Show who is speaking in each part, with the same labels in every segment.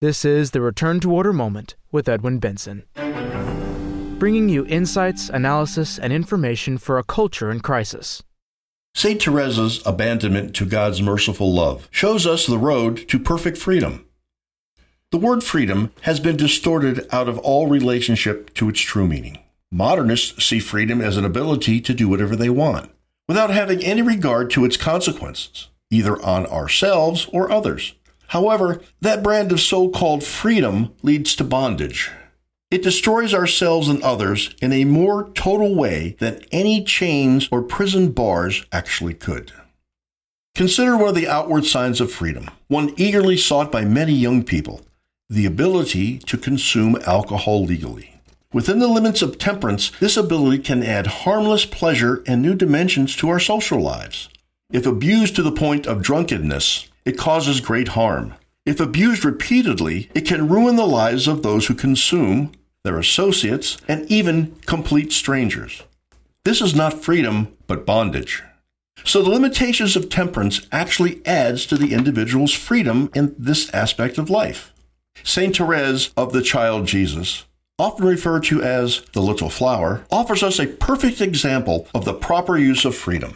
Speaker 1: This is the Return to Order Moment with Edwin Benson, bringing you insights, analysis, and information for a culture in crisis.
Speaker 2: St. Therese's abandonment to God's merciful love shows us the road to perfect freedom. The word freedom has been distorted out of all relationship to its true meaning. Modernists see freedom as an ability to do whatever they want, without having any regard to its consequences, either on ourselves or others. However, that brand of so called freedom leads to bondage. It destroys ourselves and others in a more total way than any chains or prison bars actually could. Consider one of the outward signs of freedom, one eagerly sought by many young people the ability to consume alcohol legally. Within the limits of temperance, this ability can add harmless pleasure and new dimensions to our social lives. If abused to the point of drunkenness, it causes great harm. If abused repeatedly, it can ruin the lives of those who consume, their associates, and even complete strangers. This is not freedom, but bondage. So the limitations of temperance actually adds to the individual's freedom in this aspect of life. Saint Therese of the Child Jesus, often referred to as the Little Flower, offers us a perfect example of the proper use of freedom.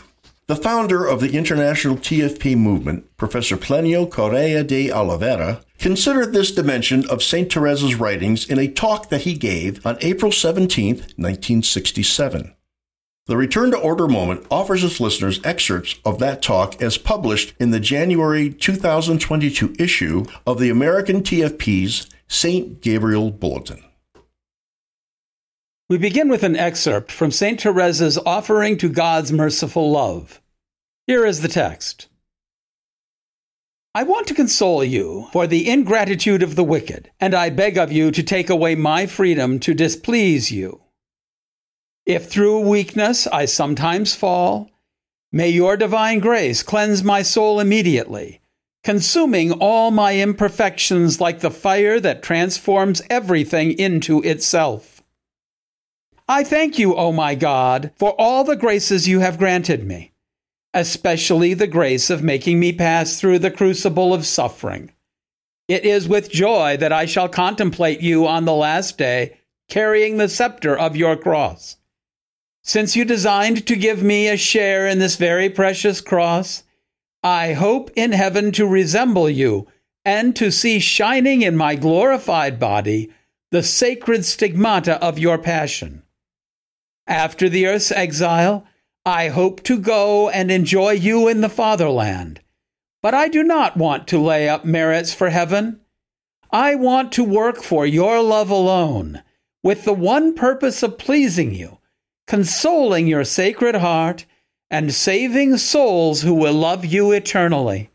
Speaker 2: The founder of the international TFP movement, Professor Plinio Correa de Oliveira, considered this dimension of St. Therese's writings in a talk that he gave on April 17, 1967. The Return to Order Moment offers its listeners excerpts of that talk as published in the January 2022 issue of the American TFP's St. Gabriel Bulletin.
Speaker 3: We begin with an excerpt from St. Therese's Offering to God's Merciful Love. Here is the text I want to console you for the ingratitude of the wicked, and I beg of you to take away my freedom to displease you. If through weakness I sometimes fall, may your divine grace cleanse my soul immediately, consuming all my imperfections like the fire that transforms everything into itself. I thank you, O my God, for all the graces you have granted me, especially the grace of making me pass through the crucible of suffering. It is with joy that I shall contemplate you on the last day, carrying the scepter of your cross. Since you designed to give me a share in this very precious cross, I hope in heaven to resemble you and to see shining in my glorified body the sacred stigmata of your passion. After the earth's exile, I hope to go and enjoy you in the fatherland. But I do not want to lay up merits for heaven. I want to work for your love alone, with the one purpose of pleasing you, consoling your sacred heart, and saving souls who will love you eternally.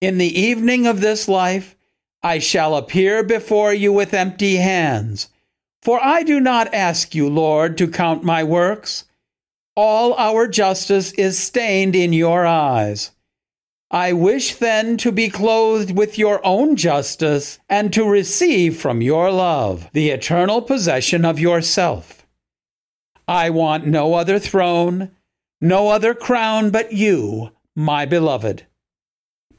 Speaker 3: In the evening of this life, I shall appear before you with empty hands for I do not ask you, Lord, to count my works. All our justice is stained in your eyes. I wish then to be clothed with your own justice and to receive from your love the eternal possession of yourself. I want no other throne, no other crown but you, my beloved.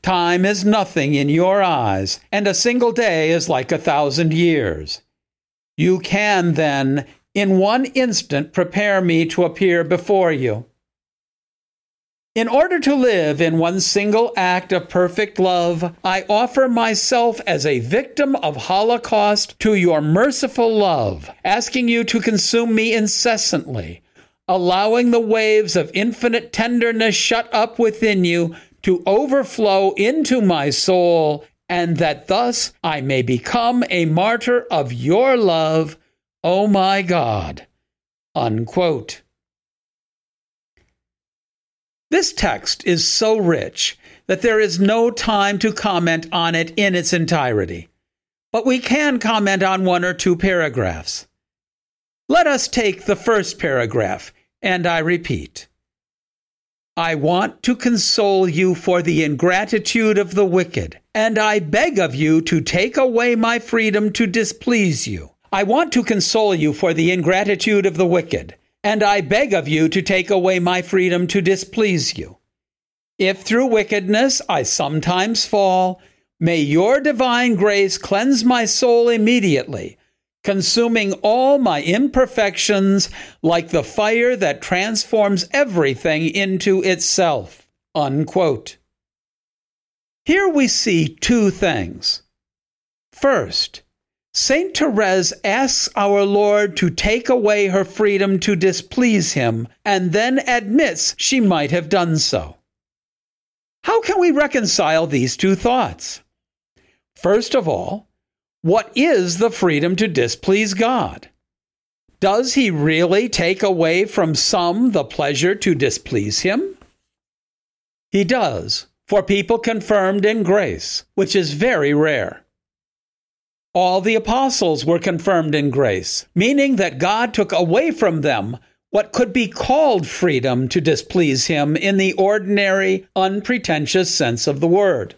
Speaker 3: Time is nothing in your eyes, and a single day is like a thousand years. You can then, in one instant, prepare me to appear before you. In order to live in one single act of perfect love, I offer myself as a victim of Holocaust to your merciful love, asking you to consume me incessantly, allowing the waves of infinite tenderness shut up within you to overflow into my soul and that thus I may become a martyr of your love, O my God. Unquote. This text is so rich that there is no time to comment on it in its entirety, but we can comment on one or two paragraphs. Let us take the first paragraph, and I repeat. I want to console you for the ingratitude of the wicked, and I beg of you to take away my freedom to displease you. I want to console you for the ingratitude of the wicked, and I beg of you to take away my freedom to displease you. If through wickedness I sometimes fall, May your divine grace cleanse my soul immediately, consuming all my imperfections like the fire that transforms everything into itself. Unquote. Here we see two things. First, Saint Therese asks our Lord to take away her freedom to displease him and then admits she might have done so. How can we reconcile these two thoughts? First of all, what is the freedom to displease God? Does he really take away from some the pleasure to displease him? He does, for people confirmed in grace, which is very rare. All the apostles were confirmed in grace, meaning that God took away from them what could be called freedom to displease him in the ordinary, unpretentious sense of the word.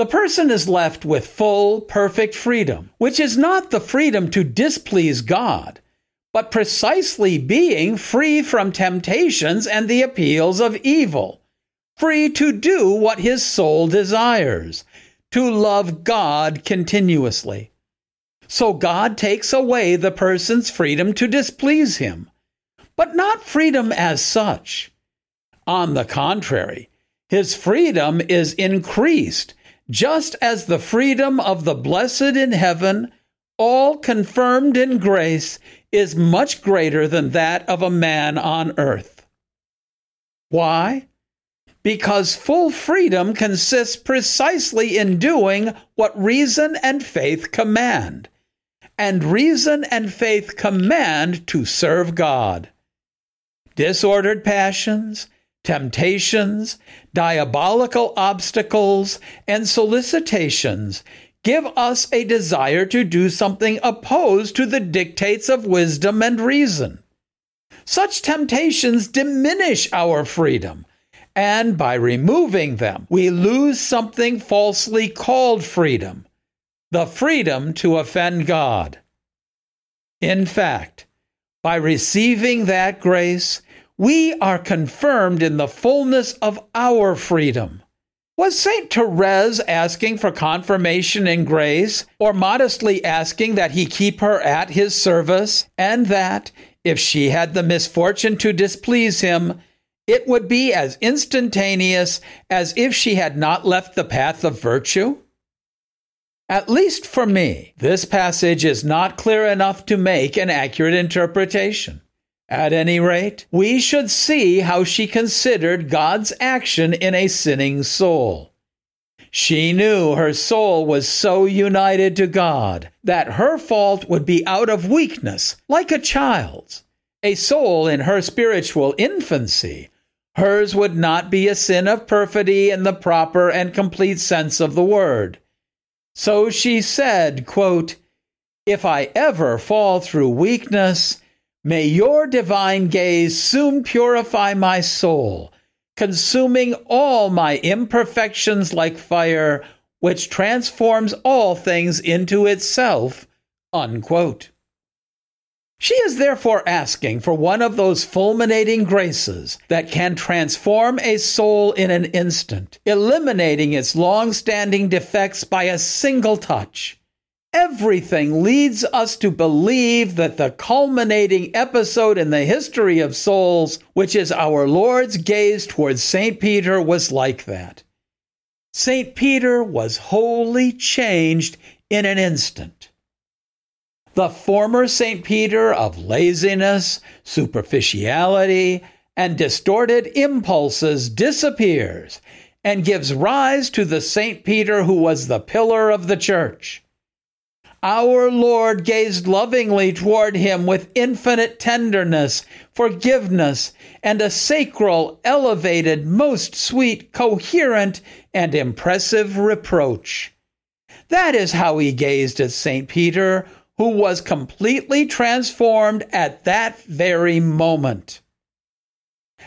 Speaker 3: The person is left with full, perfect freedom, which is not the freedom to displease God, but precisely being free from temptations and the appeals of evil, free to do what his soul desires, to love God continuously. So God takes away the person's freedom to displease him, but not freedom as such. On the contrary, his freedom is increased, just as the freedom of the blessed in heaven, all confirmed in grace, is much greater than that of a man on earth. Why? because full freedom consists precisely in doing what reason and faith command. And reason and faith command to serve God. Disordered passions, temptations, diabolical obstacles, and solicitations give us a desire to do something opposed to the dictates of wisdom and reason. Such temptations diminish our freedom and by removing them, we lose something falsely called freedom the freedom to offend God. In fact, by receiving that grace, we are confirmed in the fullness of our freedom. Was St. Therese asking for confirmation in grace, or modestly asking that he keep her at his service, and that, if she had the misfortune to displease him, it would be as instantaneous as if she had not left the path of virtue? At least for me, this passage is not clear enough to make an accurate interpretation. At any rate, we should see how she considered God's action in a sinning soul. She knew her soul was so united to God that her fault would be out of weakness, like a child's. A soul in her spiritual infancy Hers would not be a sin of perfidy in the proper and complete sense of the word. So she said, quote, If I ever fall through weakness, may your divine gaze soon purify my soul, consuming all my imperfections like fire, which transforms all things into itself. Unquote. She is therefore asking for one of those fulminating graces that can transform a soul in an instant, eliminating its long standing defects by a single touch. Everything leads us to believe that the culminating episode in the history of souls, which is our Lord's gaze towards St. Peter, was like that. St. Peter was wholly changed in an instant. The former St. Peter of laziness, superficiality, and distorted impulses disappears and gives rise to the St. Peter who was the pillar of the church. Our Lord gazed lovingly toward him with infinite tenderness, forgiveness, and a sacral, elevated, most sweet, coherent, and impressive reproach. That is how he gazed at St. Peter, who was completely transformed at that very moment.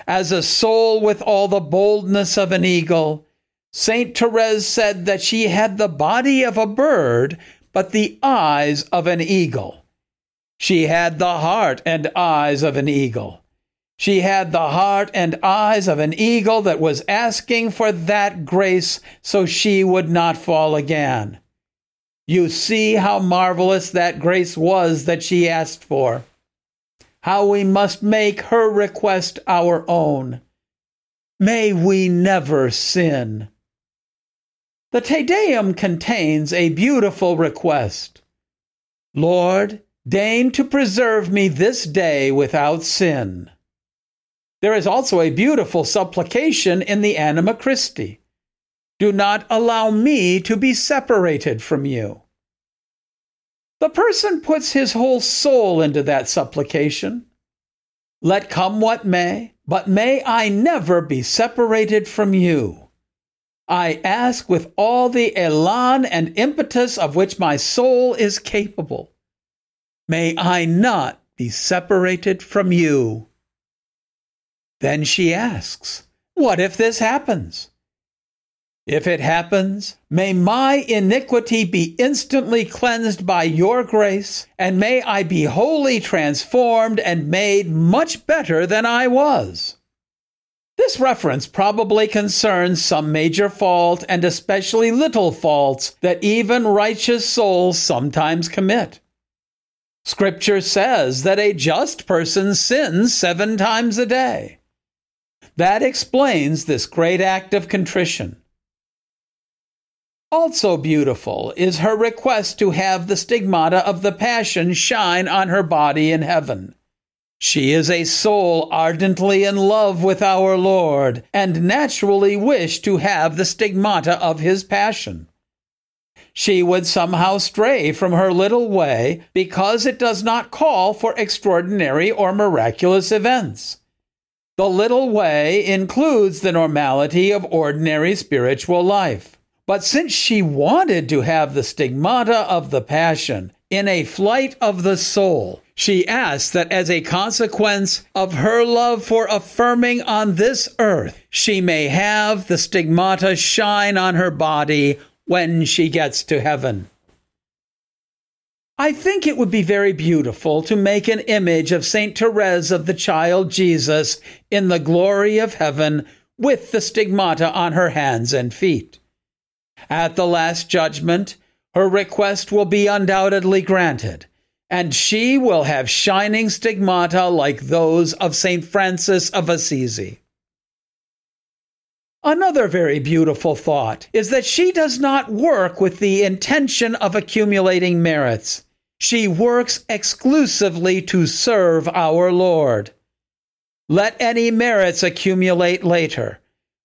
Speaker 3: As a soul with all the boldness of an eagle, Saint Therese said that she had the body of a bird, but the eyes of an eagle. She had the heart and eyes of an eagle. She had the heart and eyes of an eagle that was asking for that grace so she would not fall again. You see how marvelous that grace was that she asked for. How we must make her request our own. May we never sin. The Te Deum contains a beautiful request Lord, deign to preserve me this day without sin. There is also a beautiful supplication in the Anima Christi. Do not allow me to be separated from you. The person puts his whole soul into that supplication. Let come what may, but may I never be separated from you. I ask with all the elan and impetus of which my soul is capable. May I not be separated from you. Then she asks, What if this happens? If it happens, may my iniquity be instantly cleansed by your grace, and may I be wholly transformed and made much better than I was. This reference probably concerns some major fault and especially little faults that even righteous souls sometimes commit. Scripture says that a just person sins seven times a day. That explains this great act of contrition. Also beautiful is her request to have the stigmata of the Passion shine on her body in heaven. She is a soul ardently in love with our Lord and naturally wished to have the stigmata of his passion. She would somehow stray from her little way because it does not call for extraordinary or miraculous events. The little way includes the normality of ordinary spiritual life. But since she wanted to have the stigmata of the passion in a flight of the soul, she asks that as a consequence of her love for affirming on this earth, she may have the stigmata shine on her body when she gets to heaven. I think it would be very beautiful to make an image of St. Therese of the child Jesus in the glory of heaven with the stigmata on her hands and feet. At the last judgment, her request will be undoubtedly granted, and she will have shining stigmata like those of St. Francis of Assisi. Another very beautiful thought is that she does not work with the intention of accumulating merits. She works exclusively to serve our Lord. Let any merits accumulate later.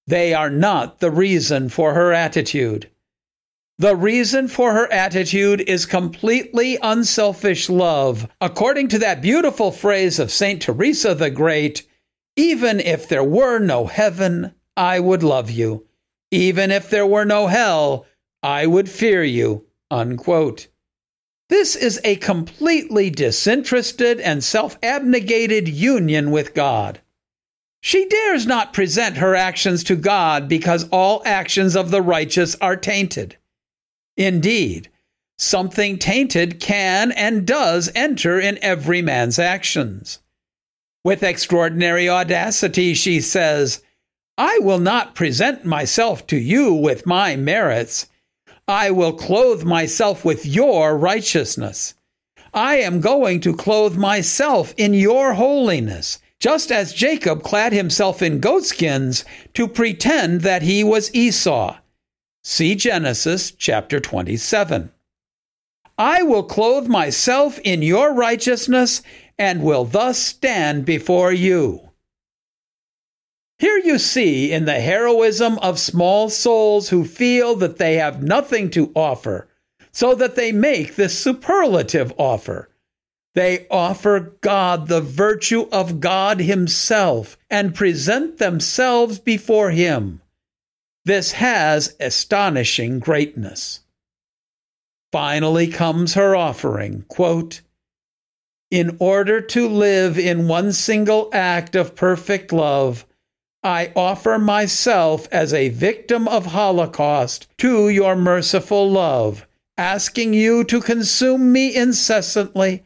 Speaker 3: They are not the reason for her attitude. The reason for her attitude is completely unselfish love, according to that beautiful phrase of St. Teresa the Great even if there were no heaven, I would love you. Even if there were no hell, I would fear you. Unquote. This is a completely disinterested and self abnegated union with God. She dares not present her actions to God because all actions of the righteous are tainted. Indeed, something tainted can and does enter in every man's actions. With extraordinary audacity, she says, I will not present myself to you with my merits. I will clothe myself with your righteousness. I am going to clothe myself in your holiness just as Jacob clad himself in goatskins to pretend that he was Esau. See Genesis chapter 27. I will clothe myself in your righteousness and will thus stand before you. Here you see in the heroism of small souls who feel that they have nothing to offer, so that they make this superlative offer they offer God the virtue of God Himself and present themselves before Him. This has astonishing greatness. Finally comes her offering, quote, In order to live in one single act of perfect love, I offer myself as a victim of Holocaust to your merciful love, asking you to consume me incessantly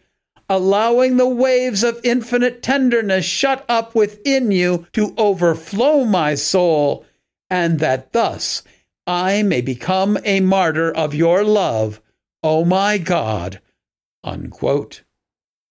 Speaker 3: allowing the waves of infinite tenderness shut up within you to overflow my soul, and that thus I may become a martyr of your love, O my God. Unquote.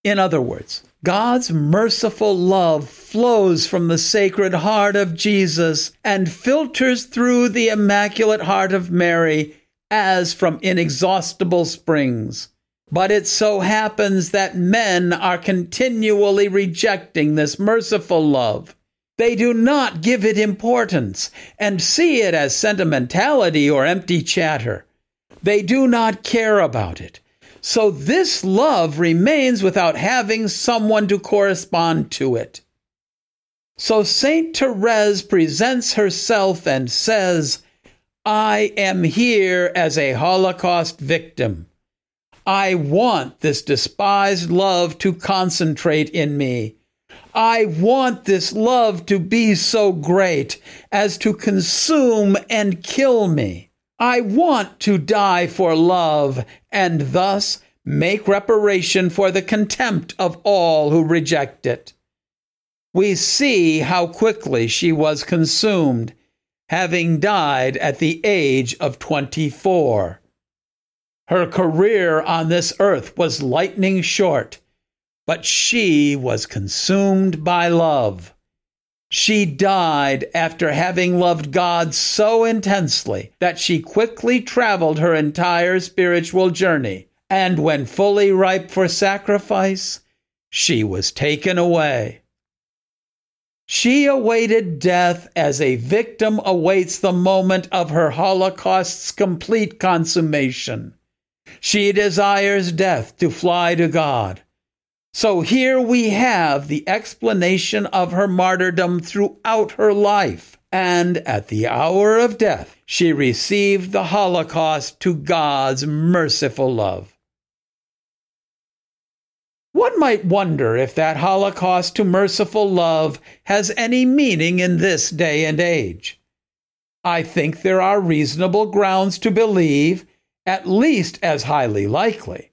Speaker 3: In other words, God's merciful love flows from the Sacred Heart of Jesus and filters through the Immaculate Heart of Mary as from inexhaustible springs. But it so happens that men are continually rejecting this merciful love. They do not give it importance and see it as sentimentality or empty chatter. They do not care about it. So this love remains without having someone to correspond to it. So Saint Therese presents herself and says, I am here as a Holocaust victim. I want this despised love to concentrate in me. I want this love to be so great as to consume and kill me. I want to die for love and thus make reparation for the contempt of all who reject it. We see how quickly she was consumed, having died at the age of 24. Her career on this earth was lightning short, but she was consumed by love. She died after having loved God so intensely that she quickly traveled her entire spiritual journey, and when fully ripe for sacrifice, she was taken away. She awaited death as a victim awaits the moment of her Holocaust's complete consummation. She desires death to fly to God. So here we have the explanation of her martyrdom throughout her life. And at the hour of death, she received the Holocaust to God's merciful love. One might wonder if that Holocaust to merciful love has any meaning in this day and age. I think there are reasonable grounds to believe at least as highly likely,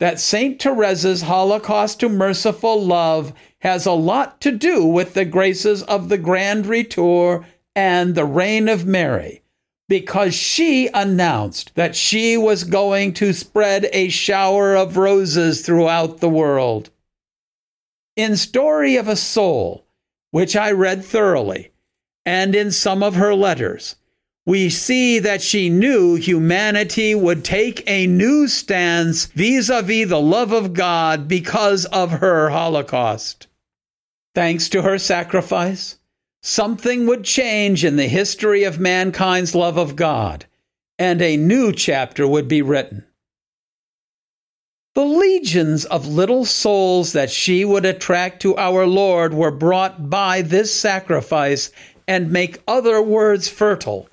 Speaker 3: that St. Therese's Holocaust to merciful love has a lot to do with the graces of the Grand Retour and the reign of Mary, because she announced that she was going to spread a shower of roses throughout the world. In Story of a Soul, which I read thoroughly, and in some of her letters, we see that she knew humanity would take a new stance vis a vis the love of God because of her Holocaust. Thanks to her sacrifice, something would change in the history of mankind's love of God, and a new chapter would be written. The legions of little souls that she would attract to our Lord were brought by this sacrifice and make other words fertile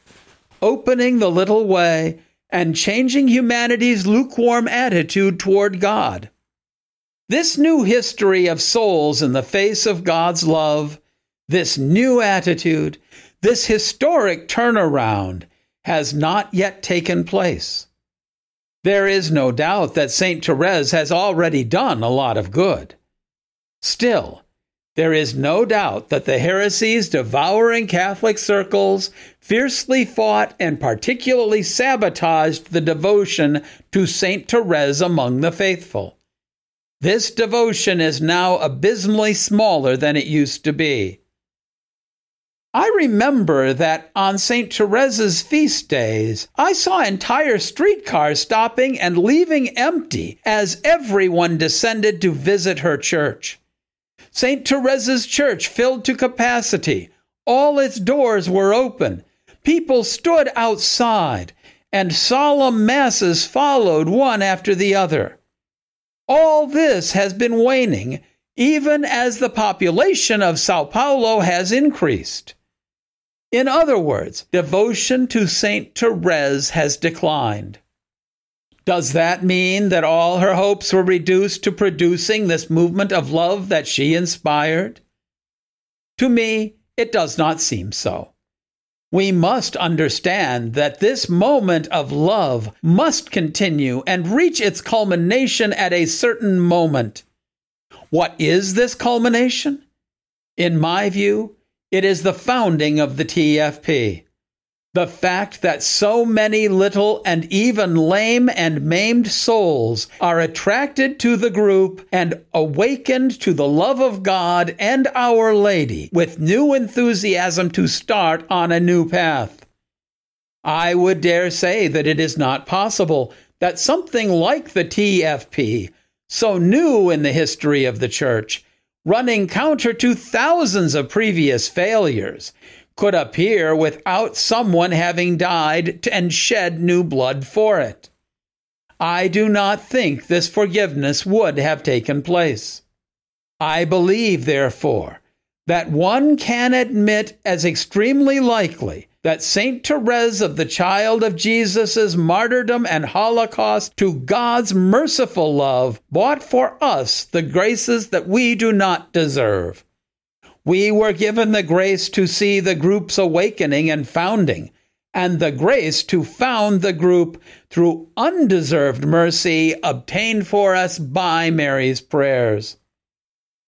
Speaker 3: opening the little way and changing humanity's lukewarm attitude toward God. This new history of souls in the face of God's love, this new attitude, this historic turnaround has not yet taken place. There is no doubt that St. Therese has already done a lot of good. Still, there is no doubt that the heresies devouring Catholic circles fiercely fought and particularly sabotaged the devotion to St. Therese among the faithful. This devotion is now abysmally smaller than it used to be. I remember that on St. Therese's feast days, I saw entire streetcars stopping and leaving empty as everyone descended to visit her church. St. Therese's church filled to capacity. All its doors were open. People stood outside, and solemn masses followed one after the other. All this has been waning, even as the population of Sao Paulo has increased. In other words, devotion to St. Therese has declined. Does that mean that all her hopes were reduced to producing this movement of love that she inspired? To me, it does not seem so. We must understand that this moment of love must continue and reach its culmination at a certain moment. What is this culmination? In my view, it is the founding of the TFP. The fact that so many little and even lame and maimed souls are attracted to the group and awakened to the love of God and Our Lady with new enthusiasm to start on a new path. I would dare say that it is not possible that something like the TFP, so new in the history of the Church, running counter to thousands of previous failures, could appear without someone having died and shed new blood for it. I do not think this forgiveness would have taken place. I believe, therefore, that one can admit as extremely likely that Saint Therese of the Child of Jesus' martyrdom and holocaust to God's merciful love bought for us the graces that we do not deserve. We were given the grace to see the group's awakening and founding, and the grace to found the group through undeserved mercy obtained for us by Mary's prayers.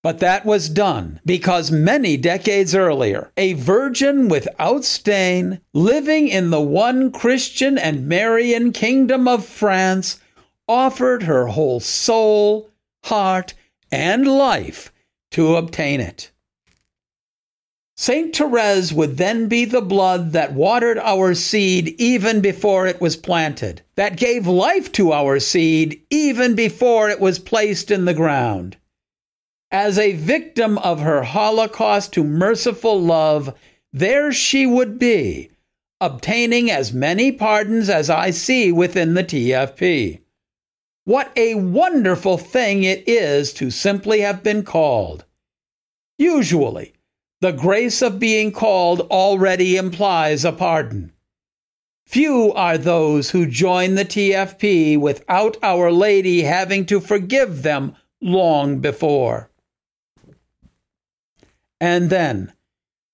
Speaker 3: But that was done because many decades earlier, a virgin without stain, living in the one Christian and Marian kingdom of France, offered her whole soul, heart, and life to obtain it. St. Therese would then be the blood that watered our seed even before it was planted, that gave life to our seed even before it was placed in the ground. As a victim of her holocaust to merciful love, there she would be, obtaining as many pardons as I see within the TFP. What a wonderful thing it is to simply have been called. Usually, the grace of being called already implies a pardon. Few are those who join the TFP without Our Lady having to forgive them long before. And then,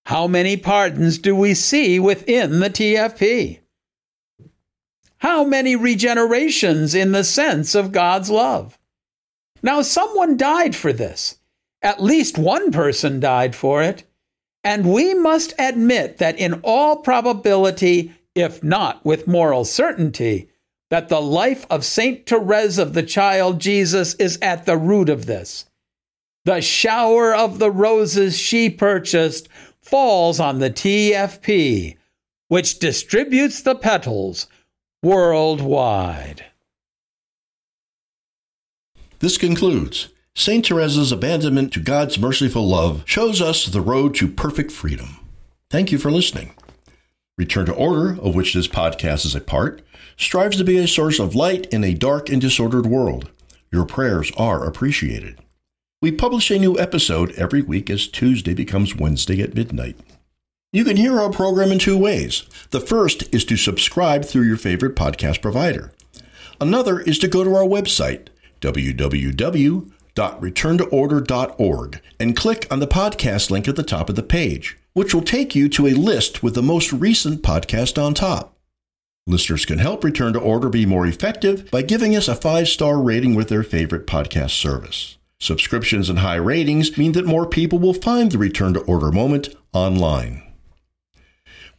Speaker 3: how many pardons do we see within the TFP? How many regenerations in the sense of God's love? Now, someone died for this. At least one person died for it. And we must admit that in all probability, if not with moral certainty, that the life of Saint Therese of the Child Jesus is at the root of this. The shower of the roses she purchased falls on the TFP, which distributes the petals worldwide.
Speaker 2: This concludes St. Therese's abandonment to God's merciful love shows us the road to perfect freedom. Thank you for listening. Return to Order, of which this podcast is a part, strives to be a source of light in a dark and disordered world. Your prayers are appreciated. We publish a new episode every week as Tuesday becomes Wednesday at midnight. You can hear our program in two ways. The first is to subscribe through your favorite podcast provider. Another is to go to our website, www www.returntoorder.org and click on the podcast link at the top of the page, which will take you to a list with the most recent podcast on top. Listeners can help Return to Order be more effective by giving us a five star rating with their favorite podcast service. Subscriptions and high ratings mean that more people will find the Return to Order moment online.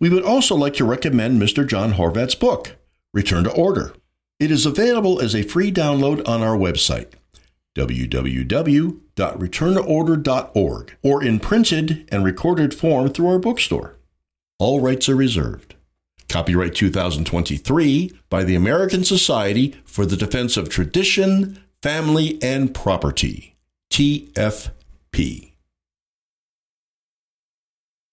Speaker 2: We would also like to recommend Mr. John Horvat's book, Return to Order. It is available as a free download on our website www.returntoorder.org, or in printed and recorded form through our bookstore. All rights are reserved. Copyright 2023 by the American Society for the Defense of Tradition, Family, and Property, TFP.